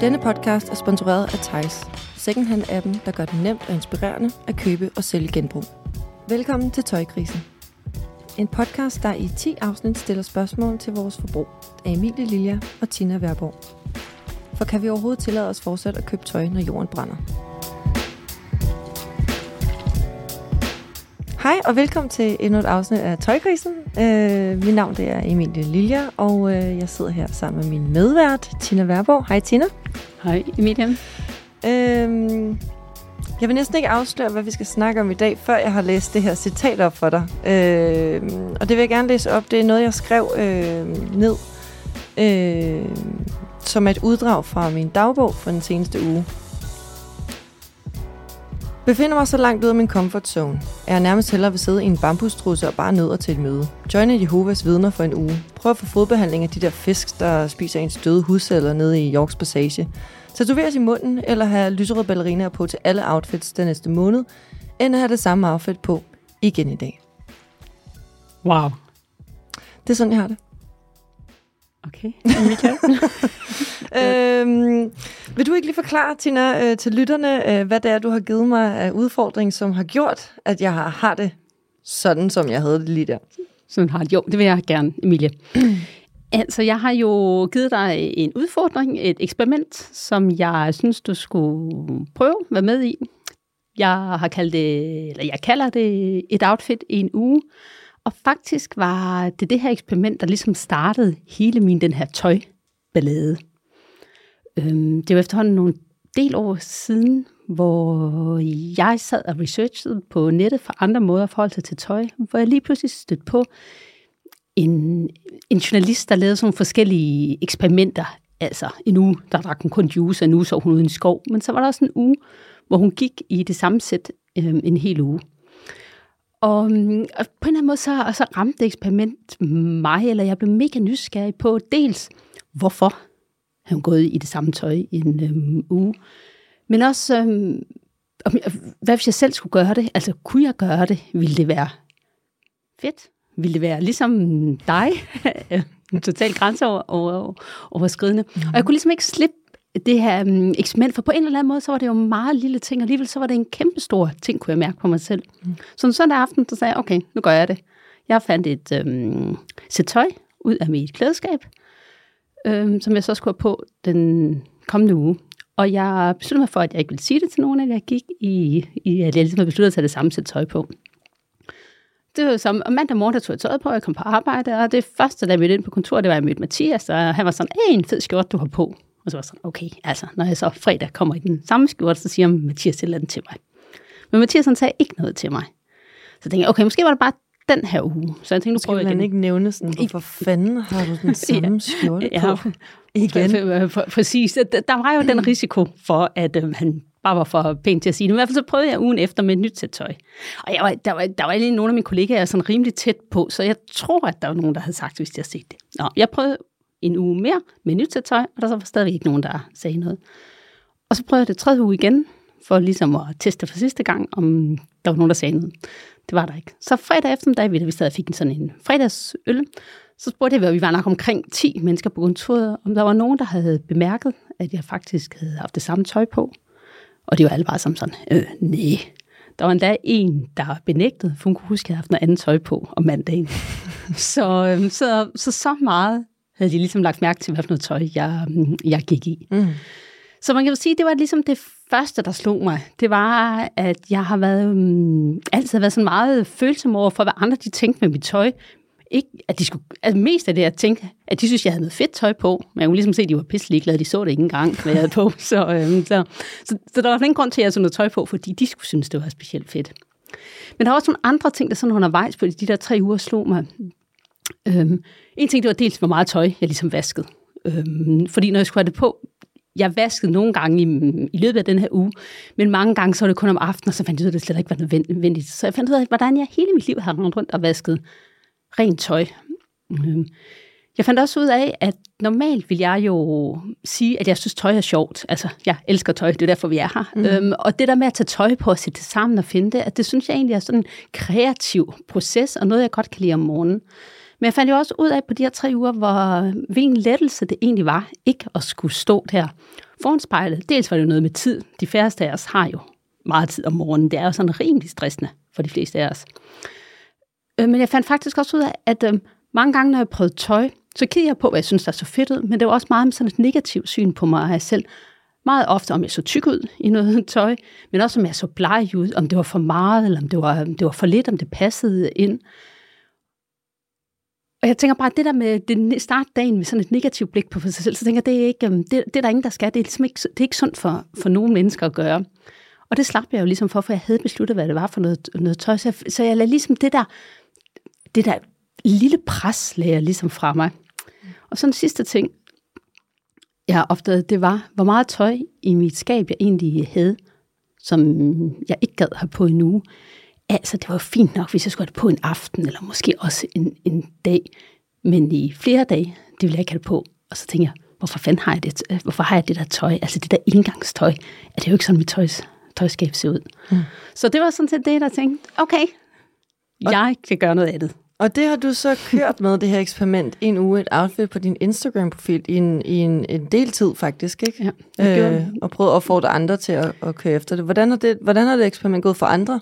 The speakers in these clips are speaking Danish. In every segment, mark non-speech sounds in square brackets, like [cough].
Denne podcast er sponsoreret af Tejs, secondhand-appen, der gør det nemt og inspirerende at købe og sælge genbrug. Velkommen til Tøjkrisen. En podcast, der i 10 afsnit stiller spørgsmål til vores forbrug af Emilie Lilja og Tina Værborg. For kan vi overhovedet tillade os fortsat at købe tøj, når jorden brænder? Hej og velkommen til endnu et afsnit af Tøjkrisen. Øh, mit navn det er Emilie Lilja, og øh, jeg sidder her sammen med min medvært, Tina Værborg. Hej Tina. Hej Emilie. Øhm, jeg vil næsten ikke afsløre, hvad vi skal snakke om i dag, før jeg har læst det her citat op for dig. Øhm, og det vil jeg gerne læse op. Det er noget, jeg skrev øh, ned øh, som et uddrag fra min dagbog for den seneste uge. Befinder mig så langt ud af min comfort zone, er jeg nærmest hellere vil sidde i en bambustrusse og bare nødder til et møde. Joine Jehovas vidner for en uge. Prøv at få fodbehandling af de der fisk, der spiser ens døde hudceller nede i Yorks Passage. Tatoveres i munden, eller have lyserøde ballerinaer på til alle outfits den næste måned, end at have det samme outfit på igen i dag. Wow. Det er sådan, jeg har det. Okay. [laughs] øhm, vil du ikke lige forklare, Tina, øh, til lytterne, øh, hvad det er, du har givet mig af udfordring, som har gjort, at jeg har, har det sådan, som jeg havde det lige der? Sådan har det. Jo, det vil jeg gerne, Emilie. [clears throat] altså, jeg har jo givet dig en udfordring, et eksperiment, som jeg synes, du skulle prøve at være med i. Jeg har kaldt det, eller jeg kalder det et outfit i en uge. Og faktisk var det det her eksperiment, der ligesom startede hele min den her tøjballade. Øhm, det var efterhånden nogle del år siden, hvor jeg sad og researchede på nettet for andre måder at forholde sig til tøj, hvor jeg lige pludselig stødte på en, en journalist, der lavede sådan forskellige eksperimenter. Altså en uge, der drak hun kun juice, og en uge så hun uden i skov. Men så var der også en uge, hvor hun gik i det samme sæt øh, en hel uge. Og, og på en eller anden måde, så, så ramte eksperiment mig, eller jeg blev mega nysgerrig på dels, hvorfor hun gået i det samme tøj i en øhm, uge, men også, øhm, hvad hvis jeg selv skulle gøre det? Altså, kunne jeg gøre det? Ville det være fedt? Ville det være ligesom dig? [laughs] Totalt grænseoverskridende. Mm. Og jeg kunne ligesom ikke slippe det her um, eksperiment, for på en eller anden måde, så var det jo meget lille ting, og alligevel så var det en kæmpe stor ting, kunne jeg mærke på mig selv. Mm. Så en søndag aften, så sagde jeg, okay, nu gør jeg det. Jeg fandt et um, sæt tøj ud af mit klædeskab, um, som jeg så skulle have på den kommende uge. Og jeg besluttede mig for, at jeg ikke ville sige det til nogen, at jeg gik i, i at jeg ligesom besluttede at tage det samme sæt tøj på. Det var som, og mandag morgen, der tog jeg tøjet på, og jeg kom på arbejde, og det første, da jeg mødte ind på kontoret, det var, at jeg mødte Mathias, og han var sådan, en fed skjort, du har på. Og så var jeg sådan, okay, altså, når jeg så fredag kommer i den samme skjorte, så siger Mathias et eller andet til mig. Men Mathias han sagde ikke noget til mig. Så tænkte jeg, okay, måske var det bare den her uge. Så jeg tænkte, nu prøver jeg igen. ikke nævne sådan, hvorfor fanden har du den [laughs] samme ja, skjorte ja, på? [laughs] Igen. Præcis. Der var jo den risiko for, at øh, han bare var for pænt til at sige det. Men i hvert fald så prøvede jeg ugen efter med et nyt sæt tøj. Og jeg var, der, var, der var lige nogle af mine kollegaer sådan rimelig tæt på, så jeg tror, at der var nogen, der havde sagt, hvis de havde set det. Nå, jeg prøvede en uge mere med nyt sæt tøj, og der var stadigvæk ikke nogen, der sagde noget. Og så prøvede jeg det tredje uge igen, for ligesom at teste for sidste gang, om der var nogen, der sagde noget. Det var der ikke. Så fredag eftermiddag, vi stadig fik en sådan en fredagsøl, så spurgte jeg, at vi var nok omkring 10 mennesker på kontoret, om der var nogen, der havde bemærket, at jeg faktisk havde haft det samme tøj på. Og det var alle bare som sådan, øh, nej. Der var endda en, der benægtede, for hun kunne huske, at jeg havde haft noget andet tøj på om mandagen. [laughs] så, øhm, så, så så meget havde de ligesom lagt mærke til, hvad for noget tøj, jeg, jeg gik i. Mm. Så man kan jo sige, det var ligesom det første, der slog mig. Det var, at jeg har været, um, altid været sådan meget følsom over for, hvad andre de tænkte med mit tøj. Ikke, at de skulle, altså mest af det, at tænke, at de synes, jeg havde noget fedt tøj på. Men jeg kunne ligesom se, at de var pisselig glade. De så det ikke engang, hvad jeg havde på. [laughs] Så, øhm, så, så, så, der var ingen grund til, at jeg havde noget tøj på, fordi de skulle synes, det var specielt fedt. Men der var også nogle andre ting, der sådan undervejs på de der tre uger slog mig. Øhm, en ting, det var dels, hvor meget tøj jeg ligesom vaskede. Øhm, fordi når jeg skulle have det på, jeg vaskede nogle gange i, i løbet af den her uge, men mange gange så var det kun om aftenen, og så fandt jeg ud af, at det slet ikke var nødvendigt. Så jeg fandt ud af, hvordan jeg hele mit liv har rendt rundt og vasket rent tøj. Øhm, jeg fandt også ud af, at normalt vil jeg jo sige, at jeg synes, tøj er sjovt. Altså, jeg elsker tøj, det er derfor, vi er her. Mm. Øhm, og det der med at tage tøj på og sætte det sammen og finde det, at det synes jeg egentlig er sådan en kreativ proces, og noget, jeg godt kan lide om morgenen. Men jeg fandt jo også ud af på de her tre uger, hvor hvilken lettelse det egentlig var, ikke at skulle stå der foran spejlet. Dels var det jo noget med tid. De færreste af os har jo meget tid om morgenen. Det er jo sådan rimelig stressende for de fleste af os. Øh, men jeg fandt faktisk også ud af, at øh, mange gange, når jeg prøvede tøj, så kiggede jeg på, hvad jeg synes, der så fedt ud, men det var også meget med sådan et negativt syn på mig selv. Meget ofte, om jeg så tyk ud i noget [laughs] tøj, men også om jeg så bleg ud, om det var for meget, eller om det var, om det var for lidt, om det passede ind. Og jeg tænker bare, det der med det start dagen med sådan et negativt blik på sig selv, så tænker jeg, det er, ikke, øhm, det, det er der ingen, der skal. Det er, ligesom ikke, det er ikke sundt for, for nogen mennesker at gøre. Og det slap jeg jo ligesom for, for jeg havde besluttet, hvad det var for noget, noget tøj. Så jeg, så jeg lader ligesom det der, det der lille pres lagde jeg ligesom fra mig. Og så den sidste ting, jeg opdagede, det var, hvor meget tøj i mit skab, jeg egentlig havde, som jeg ikke gad have på endnu. Altså, det var fint nok, hvis jeg skulle have det på en aften, eller måske også en, en dag. Men i flere dage, det ville jeg ikke have det på. Og så tænkte jeg, hvorfor fanden har jeg det? Hvorfor har jeg det der tøj? Altså det der indgangstøj. Er det jo ikke sådan, mit tøj, tøjskab ser ud? Mm. Så det var sådan set det, der tænkte, okay, jeg kan gøre noget andet. Og det har du så kørt med, det her eksperiment, en uge, et outfit på din Instagram-profil i en, i en, en del tid faktisk, ikke? Ja, øh, og prøvet at opfordre andre til at, at køre efter det. Hvordan har det, hvordan har det eksperiment gået for andre?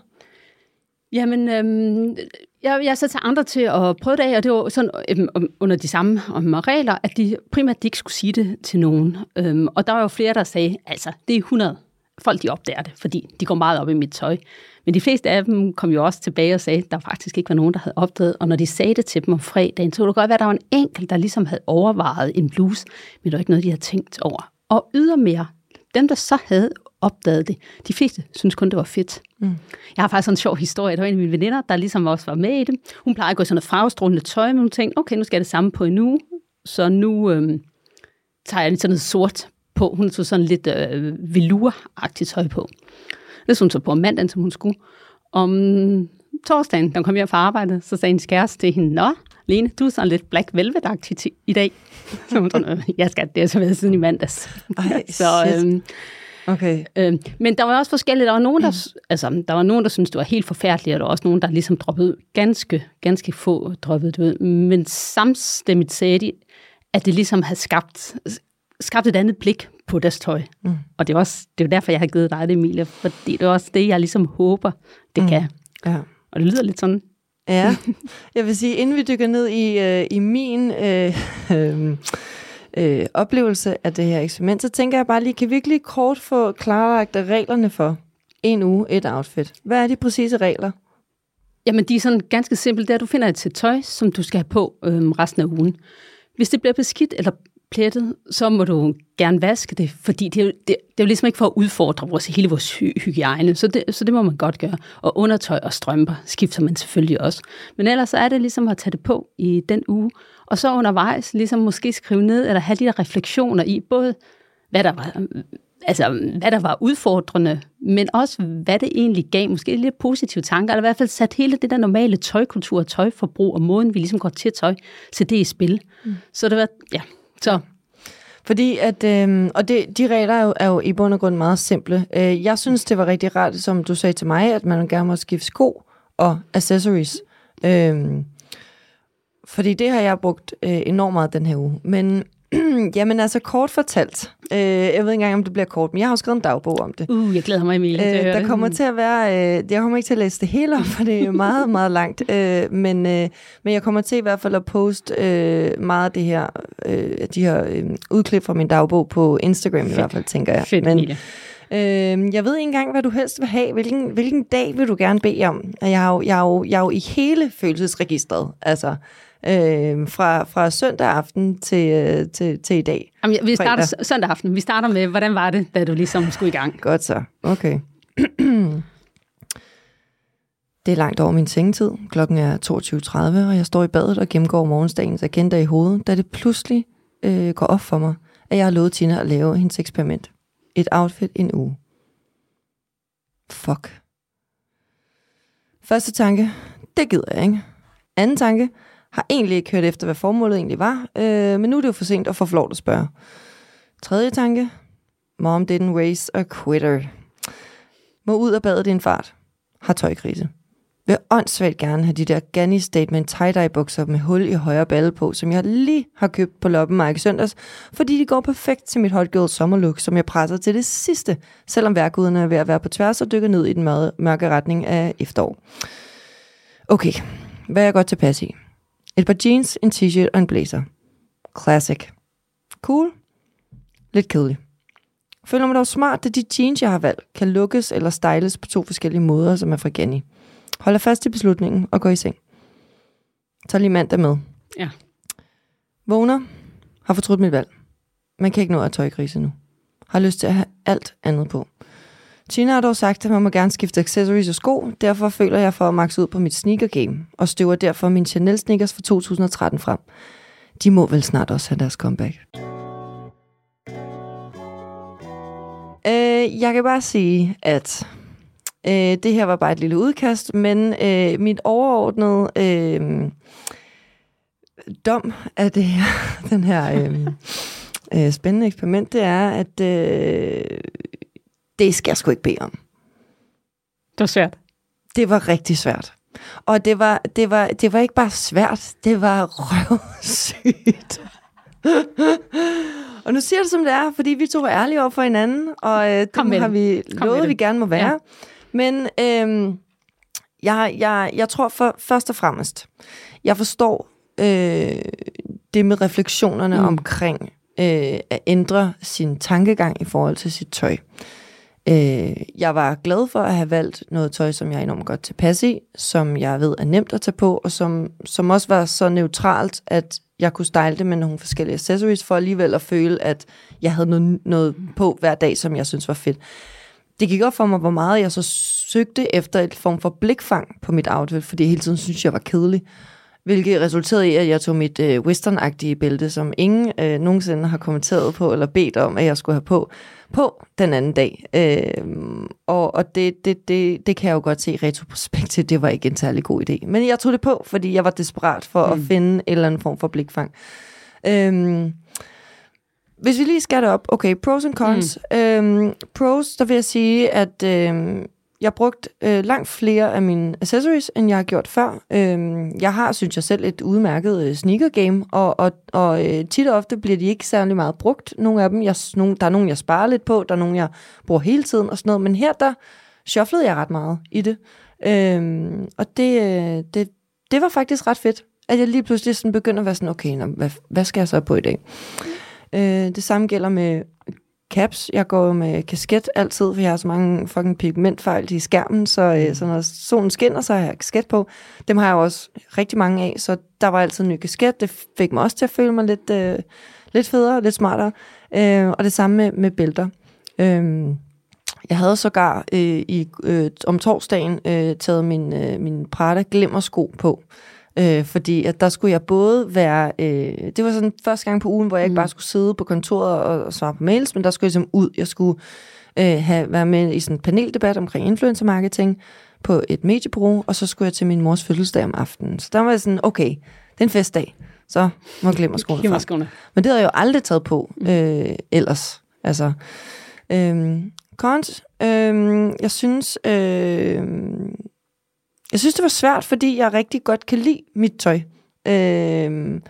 Jamen, øhm, jeg, jeg så andre til at prøve det af, og det var sådan øhm, under de samme om regler, at de primært de ikke skulle sige det til nogen. Øhm, og der var jo flere, der sagde, altså, det er 100 folk, de opdager det, fordi de går meget op i mit tøj. Men de fleste af dem kom jo også tilbage og sagde, at der faktisk ikke var nogen, der havde opdaget. Og når de sagde det til dem om fredagen, så kunne det godt være, at der var en enkelt, der ligesom havde overvejet en bluse, men det var ikke noget, de havde tænkt over. Og ydermere, dem, der så havde opdaget det, de fleste synes kun, det var fedt. Mm. Jeg har faktisk en sjov historie. Der var en af mine veninder, der ligesom også var med i det. Hun plejede at gå i sådan noget farvestrålende tøj, men hun tænkte, okay, nu skal jeg det samme på en uge. Så nu øhm, tager jeg lidt sådan noget sort på. Hun tog sådan lidt øh, velour-agtigt tøj på. Det så hun så på om mandagen, som hun skulle. Om torsdagen, da hun kom hjem fra arbejde, så sagde hendes kæreste til hende, Nå, Lene, du er sådan lidt black velvet i dag. Så hun sådan, jeg skal det har så været siden i mandags. Ej, [laughs] så, øhm, Okay. Øhm, men der var også forskellige. Der var nogen, der, mm. altså, der var nogen, der syntes, det var helt forfærdeligt, og der var også nogen, der ligesom droppede ganske, ganske få droppede det ud. Men samstemmigt sagde de, at det ligesom havde skabt, skabt et andet blik på deres tøj. Mm. Og det er også det er derfor, jeg har givet dig det, Emilie, fordi det er også det, jeg ligesom håber, det mm. kan. Ja. Og det lyder lidt sådan. Ja, [laughs] jeg vil sige, inden vi dykker ned i, øh, i min øh, [laughs] øh, øh, oplevelse af det her eksperiment, så tænker jeg bare lige, kan vi ikke lige kort få klarlagt reglerne for en uge, et outfit? Hvad er de præcise regler? Jamen, de er sådan ganske simple. Det er, at du finder et sæt tøj, som du skal have på øh, resten af ugen. Hvis det bliver beskidt eller plettet, så må du gerne vaske det, fordi det er, jo, det, det er jo ligesom ikke for at udfordre vores, hele vores hy- hygiejne, så det, så det må man godt gøre. Og undertøj og strømper skifter man selvfølgelig også. Men ellers er det ligesom at tage det på i den uge, og så undervejs ligesom måske skrive ned, eller have de der refleksioner i, både hvad der var, altså, hvad der var udfordrende, men også hvad det egentlig gav, måske lidt positive tanker, eller i hvert fald sat hele det der normale tøjkultur, tøjforbrug og måden, vi ligesom går til tøj, så det i spil. Mm. Så det var, ja, så fordi at, øh, og det, de regler er jo, er jo i bund og grund meget simple. Øh, jeg synes, det var rigtig rart, som du sagde til mig, at man gerne må skifte sko og accessories. Øh, fordi det har jeg brugt øh, enormt meget den her uge. Men [clears throat] Jamen altså kort fortalt. Øh, jeg ved ikke engang, om det bliver kort, men jeg har også skrevet en dagbog om det. Uh, jeg glæder mig, Emilie, øh, Der kommer til at være... Øh, jeg kommer ikke til at læse det hele op, for det er meget, [laughs] meget langt. Øh, men, øh, men jeg kommer til i hvert fald at poste øh, meget af det her, øh, de her øh, udklip fra min dagbog på Instagram Fedt. i hvert fald, tænker jeg. Fedt, men, Øh, jeg ved ikke engang, hvad du helst vil have. Hvilken, hvilken dag vil du gerne bede om? Jeg er jo, jeg er jo, jeg er jo i hele følelsesregistret. Altså, øh, fra, fra søndag aften til, øh, til, til i dag. Jamen, vi starter fredag. søndag aften. Vi starter med, hvordan var det, da du ligesom skulle i gang? Godt så. Okay. [clears throat] det er langt over min sengetid. Klokken er 22.30, og jeg står i badet og gennemgår morgensdagens agenda i hovedet, da det pludselig øh, går op for mig, at jeg har lovet Tina at lave hendes eksperiment. Et outfit en uge. Fuck. Første tanke, det gider jeg ikke. Anden tanke, har egentlig ikke hørt efter, hvad formålet egentlig var, øh, men nu er det jo for sent at få lov at spørge. Tredje tanke. Mom didn't raise a quitter. Må ud og bade din fart. Har tøjkrise. vil åndssvagt gerne have de der Ganni Statement tie-dye bukser med hul i højre balle på, som jeg lige har købt på loppemarked i søndags, fordi de går perfekt til mit hot girl sommerlook, som jeg presser til det sidste, selvom værkuderne er ved at være på tværs og dykker ned i den mørke retning af efterår. Okay, hvad er jeg godt tilpas i? Et par jeans, en t-shirt og en blazer. Classic. Cool. Lidt kedelig. Føler mig dog smart, at de jeans, jeg har valgt, kan lukkes eller styles på to forskellige måder, som er fra Ganni. Holder fast i beslutningen og går i seng. Tag lige mandag med. Ja. Vågner. Har fortrudt mit valg. Man kan ikke nå at tøjkrise nu. Har lyst til at have alt andet på. Tina har dog sagt, at man må gerne skifte accessories og sko, derfor føler jeg for at maxe ud på mit sneaker game, og støver derfor min Chanel sneakers fra 2013 frem. De må vel snart også have deres comeback. Øh, jeg kan bare sige, at øh, det her var bare et lille udkast, men øh, mit overordnede øh, dom af det her, [laughs] den her øh, øh, spændende eksperiment, det er, at øh, det skal jeg sgu ikke bede om. Det var svært. Det var rigtig svært. Og det var, det var, det var ikke bare svært, det var røvsygt. og nu siger det som det er, fordi vi to er ærlige over for hinanden, og øh, det har vi lovet, vi gerne må være. Ja. Men øh, jeg, jeg, jeg tror for, først og fremmest, jeg forstår øh, det med refleksionerne mm. omkring øh, at ændre sin tankegang i forhold til sit tøj. Øh, Øh, jeg var glad for at have valgt noget tøj, som jeg er enormt godt tilpas i, som jeg ved er nemt at tage på, og som, som også var så neutralt, at jeg kunne style det med nogle forskellige accessories, for alligevel at føle, at jeg havde noget, noget på hver dag, som jeg synes var fedt. Det gik op for mig, hvor meget jeg så søgte efter et form for blikfang på mit outfit, fordi jeg hele tiden synes, jeg var kedelig. Hvilket resulterede i, at jeg tog mit øh, western-agtige bælte, som ingen øh, nogensinde har kommenteret på eller bedt om, at jeg skulle have på, på den anden dag. Øh, og og det, det, det, det kan jeg jo godt se i retroperspektiv, det var ikke en særlig god idé. Men jeg tog det på, fordi jeg var desperat for mm. at finde en eller anden form for blikfang. Øh, hvis vi lige skal det op, okay, pros and cons. Mm. Øhm, pros, der vil jeg sige, at øhm, jeg har brugt øh, langt flere af mine accessories, end jeg har gjort før. Øhm, jeg har, synes jeg selv, et udmærket øh, sneaker game, og, og, og øh, tit og ofte bliver de ikke særlig meget brugt, nogle af dem. Jeg, nogle, der er nogle, jeg sparer lidt på, der er nogle, jeg bruger hele tiden og sådan noget, men her der shufflede jeg ret meget i det. Øhm, og det, øh, det, det var faktisk ret fedt, at jeg lige pludselig sådan begynder at være sådan, okay, nå, hvad, hvad skal jeg så på i dag? Øh, det samme gælder med caps. Jeg går med kasket altid, for jeg har så mange fucking pigmentfejl i skærmen, så, øh, så når solen skinner, så har jeg kasket på. Dem har jeg også rigtig mange af, så der var altid en ny kasket. Det fik mig også til at føle mig lidt, øh, lidt federe, lidt smartere. Øh, og det samme med, med bælter. Øh, jeg havde sågar øh, i, øh, om torsdagen øh, taget min, øh, min Prada glimmersko på. Øh, fordi at der skulle jeg både være... Øh, det var sådan første gang på ugen, hvor jeg ikke mm. bare skulle sidde på kontoret og, og svare på mails, men der skulle jeg ligesom ud. Jeg skulle øh, have, være med i sådan en paneldebat omkring influencer marketing på et mediebureau, og så skulle jeg til min mors fødselsdag om aftenen. Så der var jeg sådan, okay, det er en festdag, så må jeg glemme skoene fra. Men det havde jeg jo aldrig taget på mm. øh, ellers. Altså, øh, cons, øh, jeg synes... Øh, jeg synes, det var svært, fordi jeg rigtig godt kan lide mit tøj. Øh,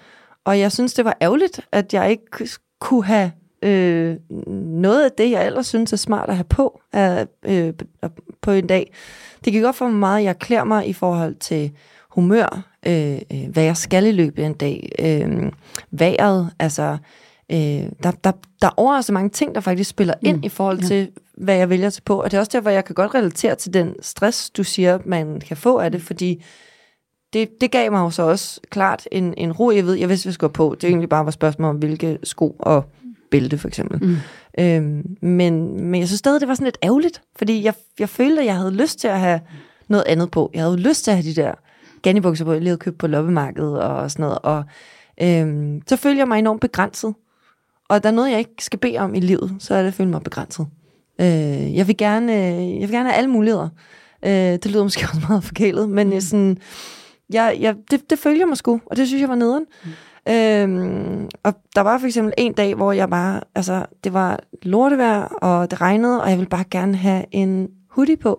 og jeg synes, det var ærgerligt, at jeg ikke kunne have øh, noget af det, jeg ellers synes er smart at have på af, øh, på en dag. Det gik godt for mig meget, jeg klæder mig i forhold til humør, øh, øh, hvad jeg skal i løbet af en dag, øh, vejret, altså øh, der, der, der er over så mange ting, der faktisk spiller ind mm, i forhold ja. til, hvad jeg vælger til på. Og det er også derfor, jeg kan godt relatere til den stress, du siger, man kan få af det, fordi det, det gav mig jo så også klart en, en ro, jeg ved, jeg vidste, hvad jeg skulle på. Det er egentlig bare var spørgsmål om, hvilke sko og bælte, for eksempel. Mm. Øhm, men, men jeg synes stadig, det var sådan lidt ærgerligt, fordi jeg, jeg følte, at jeg havde lyst til at have noget andet på. Jeg havde lyst til at have de der gannibukser på, jeg lige havde købt på loppemarkedet og sådan noget. Og øhm, så følte jeg mig enormt begrænset. Og der er noget, jeg ikke skal bede om i livet, så er det at føle mig begrænset. Øh, jeg, vil gerne, jeg vil gerne have alle muligheder. Øh, det lyder måske [laughs] også meget forkælet, men mm. sådan, jeg, jeg, det, det følger mig sgu, og det synes jeg var nederen. Mm. Øhm, og der var for eksempel en dag, hvor jeg bare, altså, det var lortevejr, og det regnede, og jeg ville bare gerne have en hoodie på.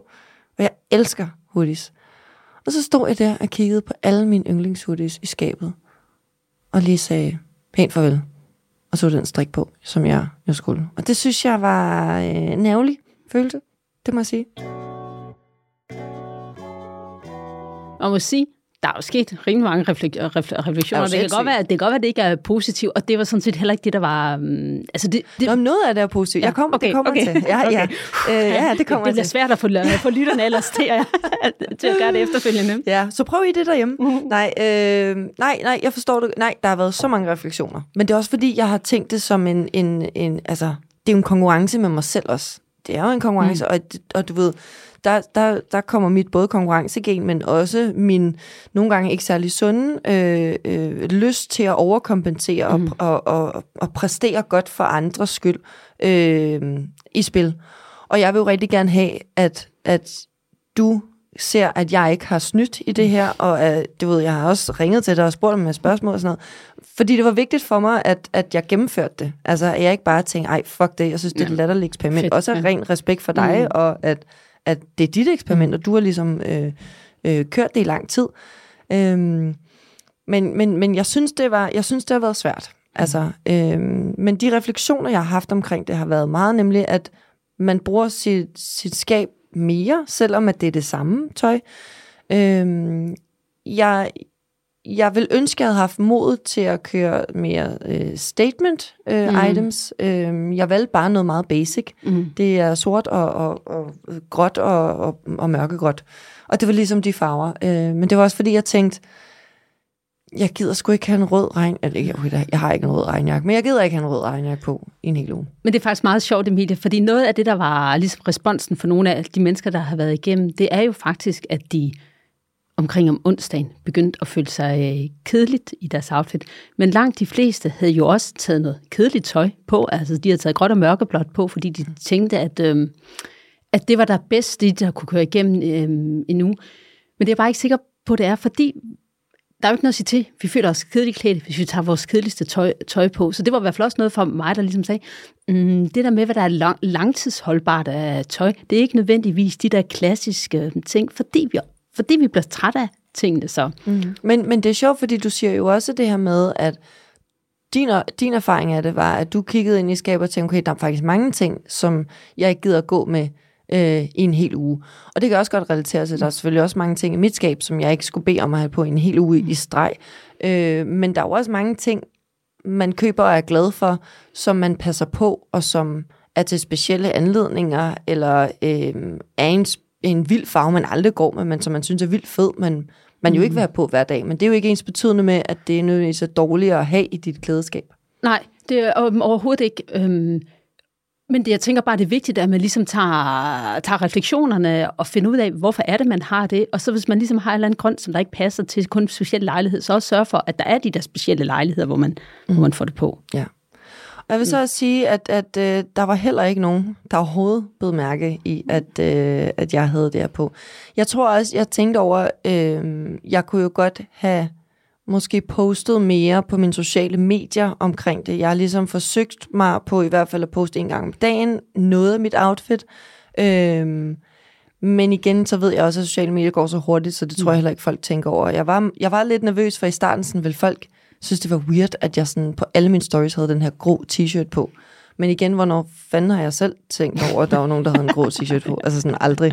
Og jeg elsker hoodies. Og så stod jeg der og kiggede på alle mine yndlingshoodies i skabet, og lige sagde pænt farvel, og så den strik på, som jeg jo skulle. Og det synes jeg var øh, en følelse, det må jeg sige. Og må sige, der er jo sket rimelig mange reflek- refle- refleksioner. Det kan, godt være, det kan godt være, at det ikke er positivt, og det var sådan set heller ikke det, der var... Um, altså det, det, Nå, noget af det er positivt. Ja, jeg kom, okay, det kommer okay, til. Ja, [laughs] okay. ja. Øh, ja, det [laughs] kommer det bliver til. svært at få, få lytterne ellers til at, [laughs] til at gøre det efterfølgende. Ja, så prøv I det derhjemme. Mhm. Nej, øh, nej, nej, jeg forstår det. Nej, der har været så mange refleksioner. Men det er også fordi, jeg har tænkt det som en, en, en altså, det er jo en konkurrence med mig selv også. Det er jo en konkurrence, mm. og, og du ved, der, der, der kommer mit både konkurrencegen, men også min nogle gange ikke særlig sunde øh, øh, lyst til at overkompensere mm. og, og, og, og præstere godt for andres skyld øh, i spil. Og jeg vil jo rigtig gerne have, at, at du ser, at jeg ikke har snydt i det her, og at, du ved, jeg har også ringet til dig og spurgt dem med spørgsmål og sådan noget, fordi det var vigtigt for mig, at, at jeg gennemførte det. Altså, at jeg ikke bare tænkte, ej, fuck det, jeg synes, det er et latterligt eksperiment. Fedt, også ja. ren respekt for dig, Mm. og at, at det er dit eksperiment, og du har ligesom øh, øh, kørt det i lang tid. Øhm, men, men, men jeg synes, det var, jeg synes, det har været svært. Altså, øhm, men de refleksioner, jeg har haft omkring det, har været meget nemlig, at man bruger sit, sit skab mere, selvom at det er det samme tøj. Øhm, jeg, jeg vil ønske, at jeg havde haft mod til at køre mere øh, statement øh, Mm. items. Øhm, jeg valgte bare noget meget basic. Mm. Det er sort og, og, og gråt og, og, og mørkegråt. Og det var ligesom de farver. Øh, men det var også fordi, jeg tænkte, jeg gider sgu ikke have en rød regn. Eller, ikke, jeg har ikke en rød regnjakke, men jeg gider ikke have en rød regnjakke på i en hel uge. Men det er faktisk meget sjovt, Emilie, fordi noget af det, der var ligesom responsen for nogle af de mennesker, der har været igennem, det er jo faktisk, at de omkring om onsdagen begyndte at føle sig øh, kedeligt i deres outfit. Men langt de fleste havde jo også taget noget kedeligt tøj på. Altså, de havde taget gråt og mørkeblåt på, fordi de tænkte, at, øh, at det var der bedst, det der kunne køre igennem øh, en uge. Men det er jeg bare ikke sikker på, det er, fordi der er jo ikke noget at sige til. Vi føler os kedeligt klædt, hvis vi tager vores kedeligste tøj, tøj på. Så det var i hvert fald også noget for mig, der ligesom sagde, mm, det der med, hvad der er lang, langtidsholdbart af tøj, det er ikke nødvendigvis de der klassiske øh, ting, fordi vi, fordi vi bliver træt af tingene så. Mm. Men, men det er sjovt, fordi du siger jo også det her med, at din, din erfaring af det var, at du kiggede ind i skabet og tænkte, okay, der er faktisk mange ting, som jeg ikke gider at gå med øh, i en hel uge. Og det kan også godt relatere til. Der er selvfølgelig også mange ting i mit skab, som jeg ikke skulle bede om at have på en hel uge i streg. Øh, men der er jo også mange ting, man køber og er glad for, som man passer på, og som er til specielle anledninger, eller øh, er en, en vild farve, man aldrig går med, men som man synes er vildt fed, men man jo ikke vil have på hver dag. Men det er jo ikke ens betydende med, at det er nødvendigvis er dårligt at have i dit klædeskab. Nej, det er overhovedet ikke. Øhm, men det, jeg tænker bare, det er vigtigt, at man ligesom tager, tager refleksionerne og finder ud af, hvorfor er det, man har det. Og så hvis man ligesom har en eller anden grund, som der ikke passer til kun en speciel lejlighed, så også sørge for, at der er de der specielle lejligheder, hvor man, mm. hvor man får det på. Ja. Og jeg vil så også sige, at, at øh, der var heller ikke nogen, der overhovedet blev mærke i, at, øh, at jeg havde det her på. Jeg tror også, jeg tænkte over, øh, jeg kunne jo godt have måske postet mere på mine sociale medier omkring det. Jeg har ligesom forsøgt mig på i hvert fald at poste en gang om dagen noget af mit outfit. Øh, men igen, så ved jeg også, at sociale medier går så hurtigt, så det tror jeg heller ikke, folk tænker over. Jeg var, jeg var lidt nervøs, for i starten sådan, ville folk synes, det var weird, at jeg sådan på alle mine stories havde den her grå t-shirt på. Men igen, hvornår fanden har jeg selv tænkt over, at der var nogen, der havde en grå t-shirt på? Altså sådan aldrig.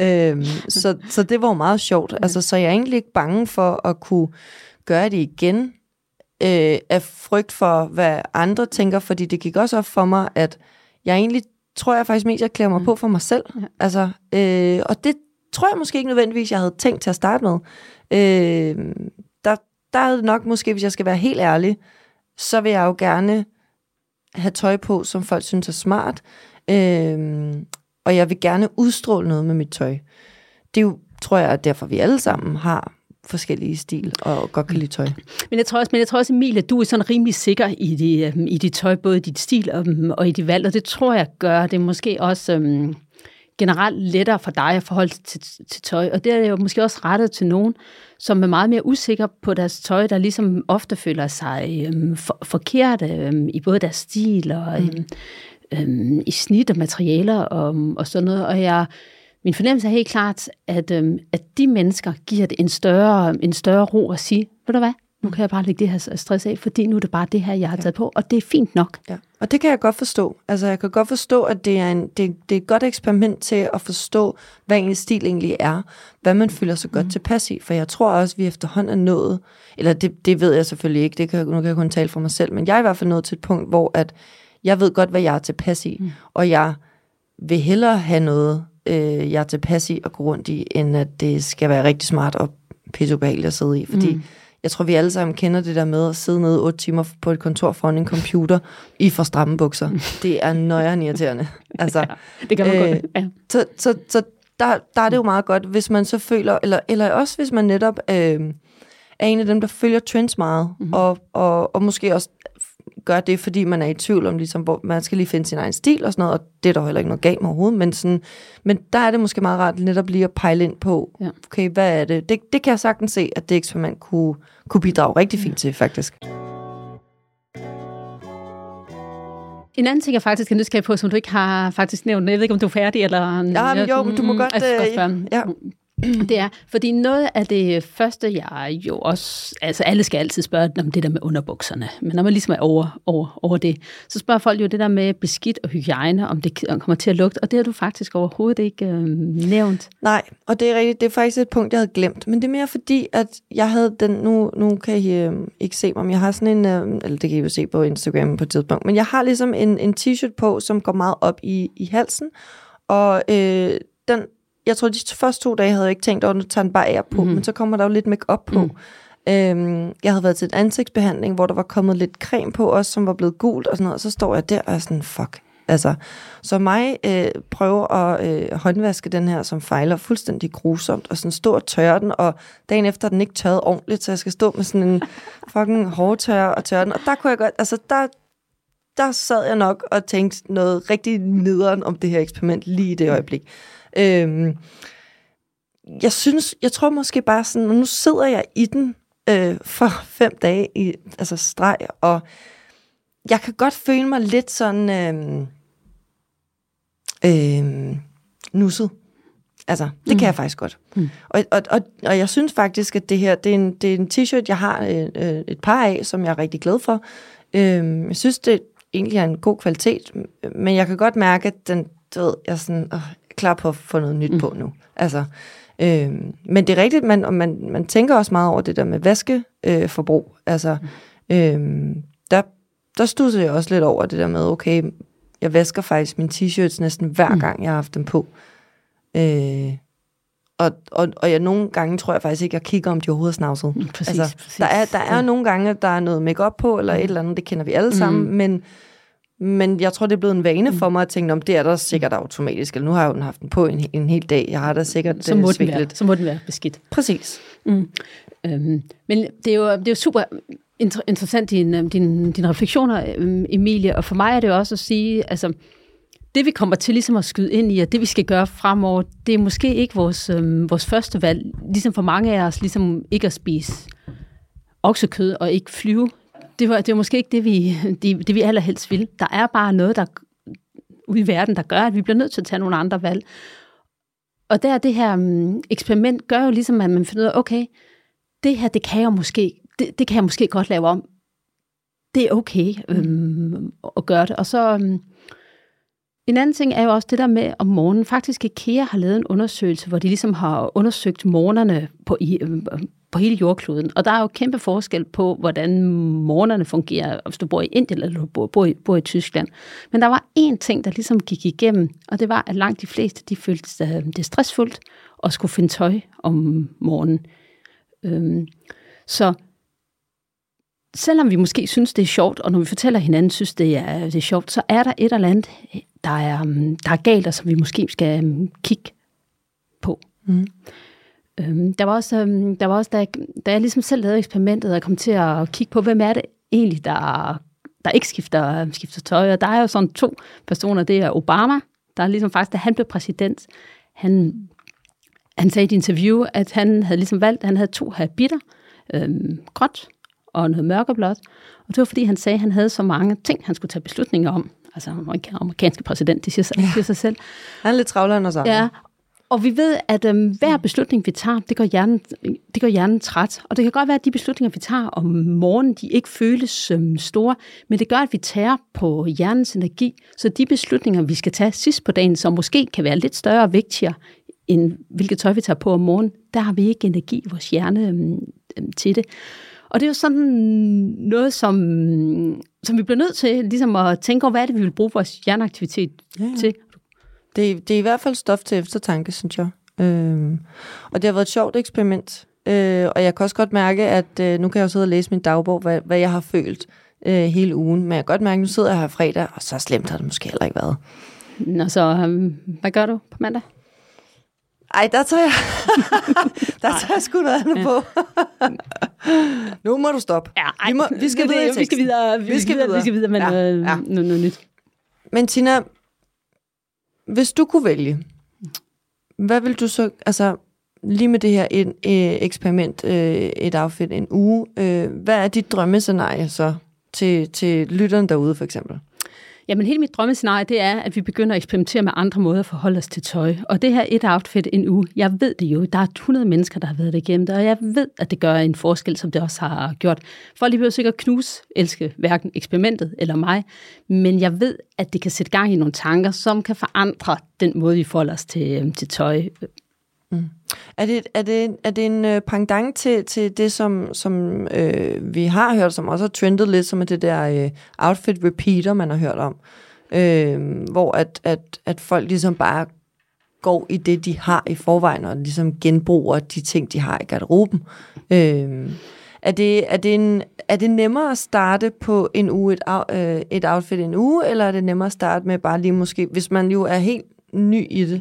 Øhm, så, så det var jo meget sjovt. Altså, så jeg er egentlig ikke bange for at kunne gøre det igen, øh, af frygt for, hvad andre tænker, fordi det gik også op for mig, at jeg egentlig tror jeg faktisk mest, jeg klæder mig mm. på for mig selv. Ja. Altså, øh, og det tror jeg måske ikke nødvendigvis, jeg havde tænkt til at starte med. Øh, der, der er det nok måske, hvis jeg skal være helt ærlig, så vil jeg jo gerne have tøj på, som folk synes er smart. Øh, og jeg vil gerne udstråle noget med mit tøj. Det er jo, tror jeg, er derfor vi alle sammen har forskellige stil og godt kan lide tøj. Men jeg tror også, men jeg tror også Emilie, at du er sådan rimelig sikker i dit, um, i dit tøj, både i dit stil og, um, og i dit valg, og det tror jeg gør det måske også um, generelt lettere for dig at forholde sig til, til tøj, og det er jo måske også rettet til nogen, som er meget mere usikre på deres tøj, der ligesom ofte føler sig um, for, forkerte um, i både deres stil og um, um, i snit og materialer og, og sådan noget, og jeg min fornemmelse er helt klart, at, øhm, at de mennesker giver det en større, en større ro at sige, ved du hvad, nu kan jeg bare lægge det her stress af, fordi nu er det bare det her, jeg har taget på, og det er fint nok. Ja. Og det kan jeg godt forstå. Altså, jeg kan godt forstå, at det er, en, det, det er et godt eksperiment til at forstå, hvad en stil egentlig er, hvad man føler sig godt mm. tilpas i, for jeg tror også, at vi efterhånden er nået, eller det, det ved jeg selvfølgelig ikke, det kan, nu kan jeg kun tale for mig selv, men jeg er i hvert fald nået til et punkt, hvor at jeg ved godt, hvad jeg er tilpas i, mm. og jeg vil hellere have noget, øh, jeg er tilpas i at gå rundt i, end at det skal være rigtig smart og pisseubehageligt at sidde i, fordi mm jeg tror, vi alle sammen kender det der med at sidde nede otte timer på et kontor foran en computer i for stramme bukser. [laughs] Det er nøjere irriterende. [laughs] Altså, ja, det kan man øh, godt. Ja. Så, så, så der, der er det jo meget godt, hvis man så føler, eller, eller også hvis man netop øh, er en af dem, der følger trends meget, mm-hmm. og, og, og måske også gør det, fordi man er i tvivl om, ligesom, hvor man skal lige finde sin egen stil og sådan noget, og det er der heller ikke noget galt med overhovedet, men, sådan, men der er det måske meget rart netop lige at pejle ind på, ja. okay, hvad er det? det? Det kan jeg sagtens se, at det eksperiment kunne, kunne bidrage rigtig fint til, faktisk. En anden ting, jeg faktisk er nysgerrig på, som du ikke har faktisk nævnt, jeg ved ikke, om du er færdig, eller... Ja, men jo, men du må mm, godt... Altså, øh, ja. [clears throat] det er, fordi noget af det første, jeg jo også, altså alle skal altid spørge om det der med underbukserne, men når man ligesom er over, over, over det, så spørger folk jo det der med beskidt og hygiejne, om det kommer til at lugte, og det har du faktisk overhovedet ikke øh, nævnt. Nej, og det er rigtigt, det er faktisk et punkt, jeg havde glemt, men det er mere fordi, at jeg havde den, nu, nu kan I øh, ikke se mig, men jeg har sådan en, øh, eller det kan I jo se på Instagram på et tidspunkt, men jeg har ligesom en, en t-shirt på, som går meget op i, i halsen, og øh, den jeg tror, de første to dage havde jeg ikke tænkt over, at nu tager den bare af på, mm. men så kommer der jo lidt make op på. Mm. Øhm, jeg havde været til en ansigtsbehandling, hvor der var kommet lidt creme på også, som var blevet gult og sådan noget, og så står jeg der og er sådan, fuck. Altså, så mig øh, prøver at øh, håndvaske den her, som fejler fuldstændig grusomt, og sådan stå og tørre den, og dagen efter den ikke tørret ordentligt, så jeg skal stå med sådan en [laughs] fucking hårdtør og tørre den, og der kunne jeg godt, altså der, der sad jeg nok og tænkte noget rigtig nederen om det her eksperiment lige i det øjeblik. Øhm, jeg synes, jeg tror måske bare sådan, nu sidder jeg i den øh, for [laughs] fem dage i altså streg, og jeg kan godt føle mig lidt sådan øh, øh, nusset. Altså, det mm. kan jeg faktisk godt. Mm. Og, og, og, og jeg synes faktisk, at det her, det er en, det er en t-shirt, jeg har øh, øh et par af, som jeg er rigtig glad for. Øh, jeg synes, det egentlig er en god kvalitet, men jeg kan godt mærke, at den, du ved, jeg sådan, øh, klar på at få noget nyt mm. på nu. Altså, øh, men det er rigtigt, man, man, man tænker også meget over det der med vaskeforbrug. Øh, altså, øh, der, der studser jeg også lidt over det der med, okay, jeg vasker faktisk mine t-shirts næsten hver mm. gang, jeg har haft dem på. Øh, og, og, og jeg nogle gange tror jeg faktisk ikke, jeg kigger, om de overhovedet er snavset. Mm, præcis, altså, præcis. Der er, der er ja. nogle gange, der er noget makeup på, eller et eller andet, det kender vi alle sammen, mm. men men jeg tror, det er blevet en vane for mig at tænke, om det er der sikkert automatisk. Eller nu har jeg jo haft den på en, en hel dag. Jeg har da sikkert så må, den være, så må den være beskidt. Præcis. Mm. Øhm, men det er, jo, det er jo super interessant, din, øhm, din, din refleksioner, øhm, Emilie. Og for mig er det jo også at sige, altså, det vi kommer til ligesom at skyde ind i, og det vi skal gøre fremover, det er måske ikke vores, øhm, vores første valg. Ligesom for mange af os, ligesom ikke at spise oksekød og ikke flyve det var, det var måske ikke det vi, det, det, vi allerhelst vil. Der er bare noget, der ude i verden, der gør, at vi bliver nødt til at tage nogle andre valg. Og der det her um, eksperiment gør jo ligesom, at man finder ud af, okay, det her, det kan jeg måske, det, det kan jeg måske godt lave om. Det er okay um, at gøre det. Og så um, en anden ting er jo også det der med om morgenen. Faktisk IKEA har lavet en undersøgelse, hvor de ligesom har undersøgt morgenerne på, i, på hele jordkloden. Og der er jo kæmpe forskel på, hvordan morgenerne fungerer, hvis du bor i Indien eller du bor, bor, i, bor i Tyskland. Men der var én ting, der ligesom gik igennem, og det var, at langt de fleste, de følte sig, øh, det stressfuldt og skulle finde tøj om morgenen. Øhm, så selvom vi måske synes, det er sjovt, og når vi fortæller hinanden, synes, det er, det er sjovt, så er der et eller andet, der er, der er galt, og som vi måske skal øh, kigge på. Mm. Øhm, der var også, øhm, der var også da, da jeg ligesom selv lavede eksperimentet, og kom til at kigge på, hvem er det egentlig, der, der ikke skifter, skifter tøj. Og der er jo sådan to personer. Det er Obama, der er ligesom faktisk, da han blev præsident, han, han sagde i et interview, at han havde ligesom valgt, at han havde to habiter, øhm, gråt og noget mørkeblåt. Og det var fordi, han sagde, at han havde så mange ting, han skulle tage beslutninger om. Altså amerikanske præsident, det siger, sig, ja. siger sig selv. Han er lidt travlere end os Ja, Og vi ved, at øhm, hver beslutning, vi tager, det gør, hjernen, det gør hjernen træt. Og det kan godt være, at de beslutninger, vi tager om morgenen, de ikke føles øhm, store, men det gør, at vi tager på hjernens energi. Så de beslutninger, vi skal tage sidst på dagen, som måske kan være lidt større og vigtigere, end hvilket tøj vi tager på om morgenen, der har vi ikke energi i vores hjerne øhm, øhm, til det. Og det er jo sådan noget, som, som vi bliver nødt til ligesom at tænke over, hvad er det, vi vil bruge vores hjerneaktivitet ja, ja. til. Det, det er i hvert fald stof til eftertanke, synes jeg. Øhm, og det har været et sjovt eksperiment. Øh, og jeg kan også godt mærke, at øh, nu kan jeg jo sidde og læse min dagbog, hvad, hvad jeg har følt øh, hele ugen. Men jeg kan godt mærke, at nu sidder jeg her fredag, og så slemt har det måske heller ikke været. Nå, så øhm, hvad gør du på mandag? Ej, der tager jeg, [laughs] der tager jeg sgu noget andet på. [laughs] nu må du stoppe. Ja, ej, vi, må, vi skal videre Vi skal videre, vi, vi skal videre, vi skal videre med ja, noget, ja. Noget, noget nyt. Men Tina, hvis du kunne vælge, hvad vil du så, altså lige med det her en, øh, eksperiment, øh, et outfit en uge, øh, hvad er dit drømmescenarie så til, til lytteren derude for eksempel? Jamen, hele mit drømmescenarie, det er, at vi begynder at eksperimentere med andre måder at forholde os til tøj. Og det her et outfit en uge, jeg ved det jo, der er 100 mennesker, der har været det igennem det, og jeg ved, at det gør en forskel, som det også har gjort. For lige vil sikkert knuse, elske hverken eksperimentet eller mig, men jeg ved, at det kan sætte gang i nogle tanker, som kan forandre den måde, vi forholder os til, til tøj. Mm. Er det, er det, er det en øh, pangdang til, til det, som, som øh, vi har hørt, som også har trendet lidt, som er det der øh, outfit repeater, man har hørt om? Øh, hvor at, at, at folk ligesom bare går i det, de har i forvejen, og ligesom genbruger de ting, de har i garderoben. Øh, er, det, er, det en, er det nemmere at starte på en uge, et, øh, et outfit en uge, eller er det nemmere at starte med bare lige måske, hvis man jo er helt ny i det, Øh,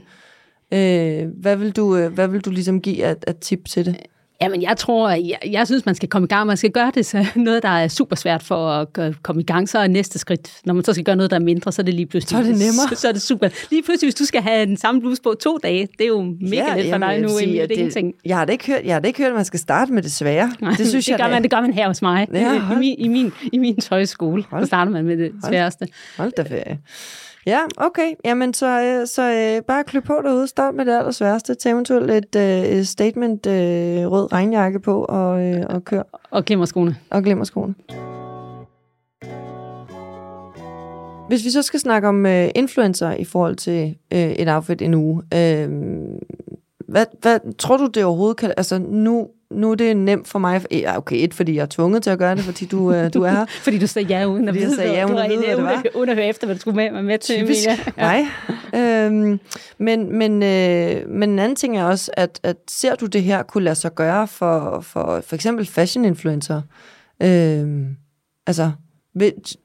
hvad, vil du, øh, hvad vil du ligesom give af, af tip til det? Jamen, jeg tror, jeg, jeg synes, man skal komme i gang. Man skal gøre det så [laughs] noget, der er super svært for at komme i gang. Så er næste skridt, når man så skal gøre noget, der er mindre, så er det lige pludselig... Så er det nemmere. Så, [laughs] så er det super. Lige pludselig, hvis du skal have den samme bluse på to dage, det er jo mega ja, let for dig nu. Sige, det, ingenting. Jeg har, da ikke hørt, jeg har da ikke hørt, at man skal starte med det svære. Nej, det synes det jeg, gør man, det gør man her hos mig. Ja, I, min, i, min, I min tøjskole, så starter man med det sværeste. Hold, hold da ferie. Ja, okay. Jamen, så, øh, så øh, bare klø på derude. Start med det allersværste. Tag eventuelt et, øh, statement øh, rød regnjakke på og, øh, og kør. Og glemmer skoene. Og glemmer skoene. Hvis vi så skal snakke om øh, influencer i forhold til øh, et outfit en uge, øh, hvad, hvad tror du det overhovedet kan... Altså nu nu er det nemt for mig. Ja, okay, et, fordi jeg er tvunget til at gøre det, fordi du, uh, du er her. [laughs] fordi du sagde ja, uden at vide, sagde ja, uden at vide, hvad det var. Uden at høre efter, hvad du skulle med, med til. Typisk ja. Øhm, men, men, øh, men en anden ting er også, at, at ser du det her kunne lade sig gøre for, for, for eksempel fashion-influencer? Øhm, altså,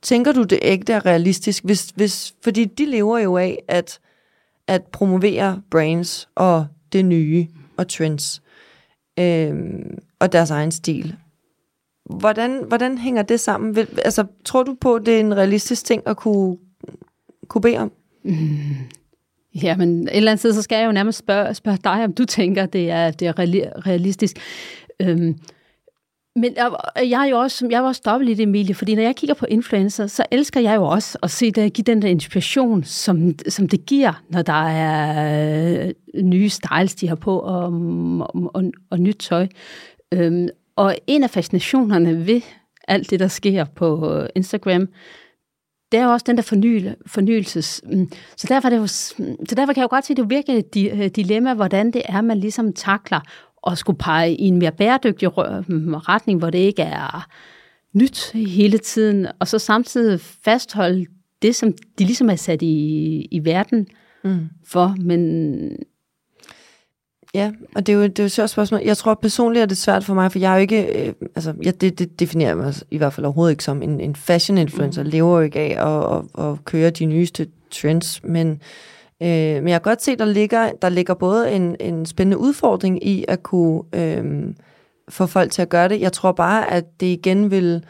tænker du det ægte er realistisk? Hvis, hvis, fordi de lever jo af at, at promovere brands og det nye og trends øh, og deres egen stil. Hvordan, hvordan hænger det sammen? Vil, altså, tror du på, at det er en realistisk ting at kunne, kunne bede om? Mm. Ja, men et eller andet sted, så skal jeg jo nærmest spørge, spørge dig, om du tænker, det er, det er realistisk. Øhm, men jeg er jo også, jeg var også dobbelt i det, Emilie, fordi når jeg kigger på influencer, så elsker jeg jo også at se det, give den der inspiration, som, som det giver, når der er øh, nye styles, de har på, og, og, og, og nyt tøj. Øhm, og en af fascinationerne ved alt det, der sker på Instagram, det er jo også den der fornyel, fornyelses... Mm, så derfor, er det jo, mm, så derfor kan jeg jo godt se, at det er virkelig et øh, dilemma, hvordan det er, man ligesom takler at skulle pege i en mere bæredygtig retning, hvor det ikke er nyt hele tiden, og så samtidig fastholde det, som de ligesom er sat i, i verden mm. for, men... Ja, og det er jo, det er jo et svært spørgsmål. Jeg tror personligt er det svært for mig, for jeg er jo ikke, øh, altså jeg, det, det definerer mig i hvert fald overhovedet ikke som en, en fashion influencer, mm. lever jo ikke af at, at, at køre de nyeste trends, men Øh, men jeg kan godt se, der ligger, der ligger både en, en spændende udfordring i at kunne øh, få folk til at gøre det. Jeg tror bare, at det igen vil,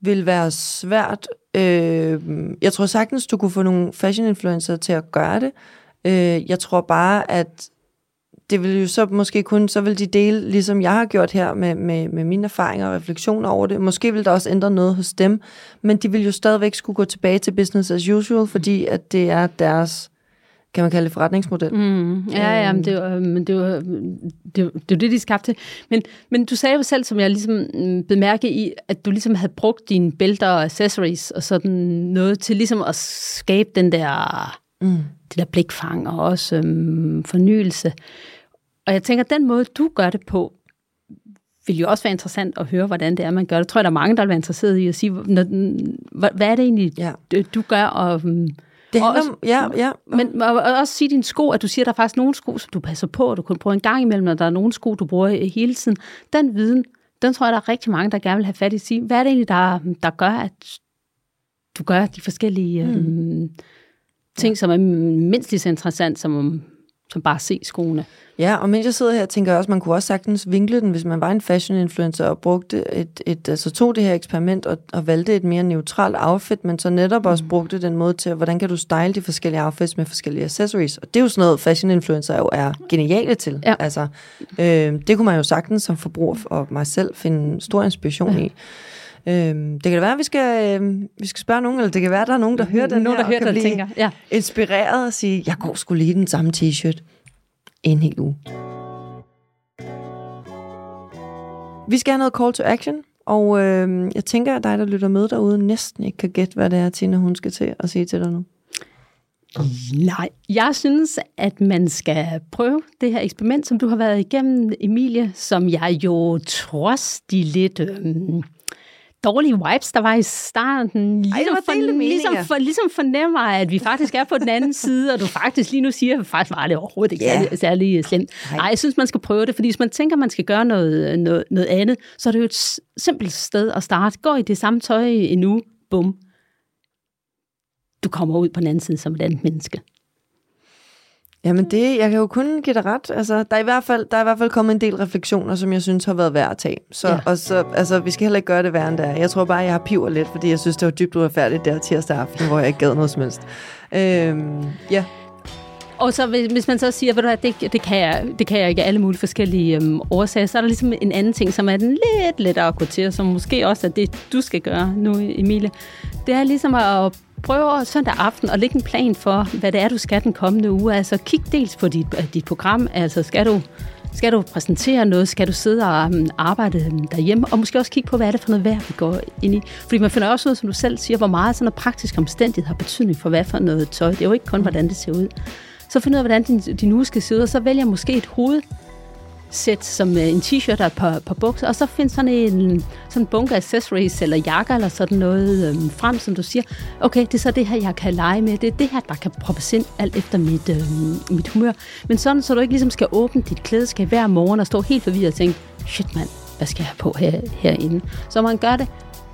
vil være svært. Øh, jeg tror sagtens, du kunne få nogle fashion influencer til at gøre det. Øh, jeg tror bare, at det vil jo så måske kun, så vil de dele, ligesom jeg har gjort her, med, med, med mine erfaringer og refleksioner over det. Måske vil der også ændre noget hos dem, men de vil jo stadigvæk skulle gå tilbage til business as usual, fordi at det er deres kan man kalde det forretningsmodel. Mm, ja, ja, men det var, men det var, det, var, det var det, de skabte. Men, men du sagde jo selv, som jeg ligesom mm, bemærke i, at du ligesom havde brugt dine bælter og accessories og sådan noget til ligesom at skabe den der, mm. det der blikfang og også øhm, fornyelse. Og jeg tænker, den måde, du gør det på, vil jo også være interessant at høre, hvordan det er, man gør det. Jeg tror, der er mange, der vil være interesseret i at sige, når, hvad, er det egentlig, ja. du gør, og mm, det handler også, om, ja, ja. Men og også sige dine sko, at du siger, at der er faktisk nogle sko, som du passer på, og du kun bruger en gang imellem, og der er nogle sko, du bruger hele tiden. Den viden, den tror jeg, der er rigtig mange, der gerne vil have fat i. Sige, hvad er det egentlig, der, der gør, at du gør de forskellige mm. øhm, ting, ja. som er mindst lige så interessant, som, som bare se skoene? Ja, og mens jeg sidder her, tænker jeg også, man kunne også sagtens vinkle den, hvis man var en fashion influencer og brugte et, et altså tog det her eksperiment og, og valgte et mere neutralt outfit, men så netop også mm. brugte den måde til, hvordan kan du style de forskellige outfits med forskellige accessories. Og det er jo sådan noget, fashion influencer jo er geniale til. Ja. Altså, øh, det kunne man jo sagtens som forbruger og mig selv finde stor inspiration ja. i. Øhm, det kan da være, at vi skal, øh, vi skal spørge nogen, eller det kan være, at der er nogen, der hører den nogen, her, der hører, og kan blive tænker, ja. inspireret og sige, jeg går skulle lige den samme t-shirt en hel uge. Vi skal have noget call to action, og øh, jeg tænker, at dig, der lytter med derude, næsten ikke kan gætte, hvad det er, Tina, hun skal til at sige til dig nu. Nej, jeg synes, at man skal prøve det her eksperiment, som du har været igennem, Emilie, som jeg jo trods de lidt øh, dårlige vibes, der var i starten, ligesom, Ej, for, ligesom, for, ligesom fornemmer, at vi faktisk er på den anden side, og du faktisk lige nu siger, at faktisk var det overhovedet ikke yeah. særlig, særlig slemt. Nej. Jeg synes, man skal prøve det, fordi hvis man tænker, man skal gøre noget, noget, noget andet, så er det jo et simpelt sted at starte. Gå i det samme tøj en uge, bum. Du kommer ud på den anden side som et andet menneske. Jamen det, jeg kan jo kun give dig ret. Altså, der, er i hvert fald, der er i hvert fald kommet en del refleksioner, som jeg synes har været værd at tage. Så, ja. og så, altså, vi skal heller ikke gøre det værre end det er. Jeg tror bare, jeg har piver lidt, fordi jeg synes, det var dybt uretfærdigt der tirsdag aften, hvor jeg ikke gad noget som helst. Øhm, ja. Og så hvis man så siger, at det, det, kan jeg, det kan jeg ikke alle mulige forskellige øhm, årsager, så er der ligesom en anden ting, som er den lidt lettere at gå til, som måske også er det, du skal gøre nu, Emilie. Det er ligesom at prøv søndag aften at lægge en plan for, hvad det er, du skal den kommende uge. Altså kig dels på dit, øh, dit program, altså skal du, skal du præsentere noget, skal du sidde og mm, arbejde derhjemme, og måske også kigge på, hvad er det for noget værd, vi går ind i. Fordi man finder også ud, som du selv siger, hvor meget sådan noget praktisk omstændighed har betydning for, hvad for noget tøj. Det er jo ikke kun, hvordan det ser ud. Så find ud af, hvordan din, din uge skal se ud, og så vælger måske et hoved, sæt som øh, en t-shirt og et par, par bukser, og så find sådan en sådan bunke accessories eller jakker eller sådan noget øhm, frem, som du siger, okay, det er så det her, jeg kan lege med. Det er det her, der kan proppes ind alt efter mit, øhm, mit humør. Men sådan, så du ikke ligesom skal åbne dit klædeskab hver morgen og stå helt forvirret og tænke, shit mand, hvad skal jeg have på her, herinde? Så man gør det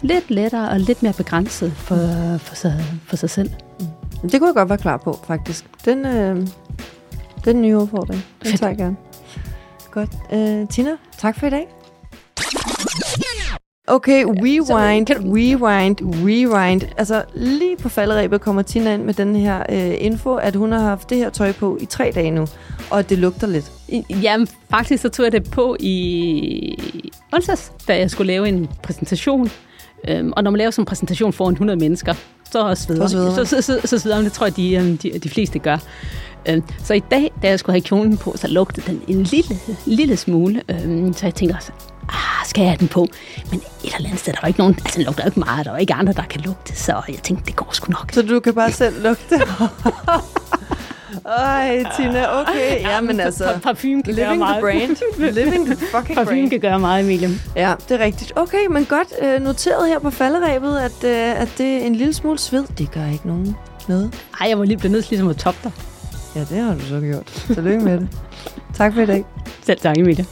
lidt lettere og lidt mere begrænset for, for, sig, for sig selv. Mm. Det kunne jeg godt være klar på, faktisk. Den, øh, den er en ny udfordring. Den tager jeg gerne. Godt. Uh, Tina, tak for i dag. Okay, rewind, rewind, rewind. Altså, lige på falderæbet kommer Tina ind med den her uh, info, at hun har haft det her tøj på i tre dage nu, og at det lugter lidt. Jamen, faktisk så tog jeg det på i onsdags, da jeg skulle lave en præsentation. Um, og når man laver sådan en præsentation foran 100 mennesker, så sveder man. Så, så, så, så sveder man. Det tror jeg, de, øhm, de, de fleste gør. Øh, så i dag, da jeg skulle have kjolen på, så lugtede den en lille, lille smule. Øh, så jeg tænker også, ah, skal jeg have den på? Men et eller andet sted, der var ikke nogen, altså den lugter ikke meget, der var ikke andre, der kan lugte, så jeg tænkte, det går sgu nok. Så du kan bare selv lugte? [laughs] Ej, Tina, okay. [laughs] Ja, men altså... Parfume kan living gøre meget. Living the brand. [laughs] Living the fucking brand. Parfume kan gøre meget, Emilie. Ja, det er rigtigt. Okay, men godt uh, noteret her på falderæbet, at, uh, at det er en lille smule sved. Det gør ikke nogen noget. Ej, jeg var lige blevet nødt til ligesom at toppe dig. Ja, det har du så gjort. Tillykke med det. Tak for i dag. Selv tak, Emilie.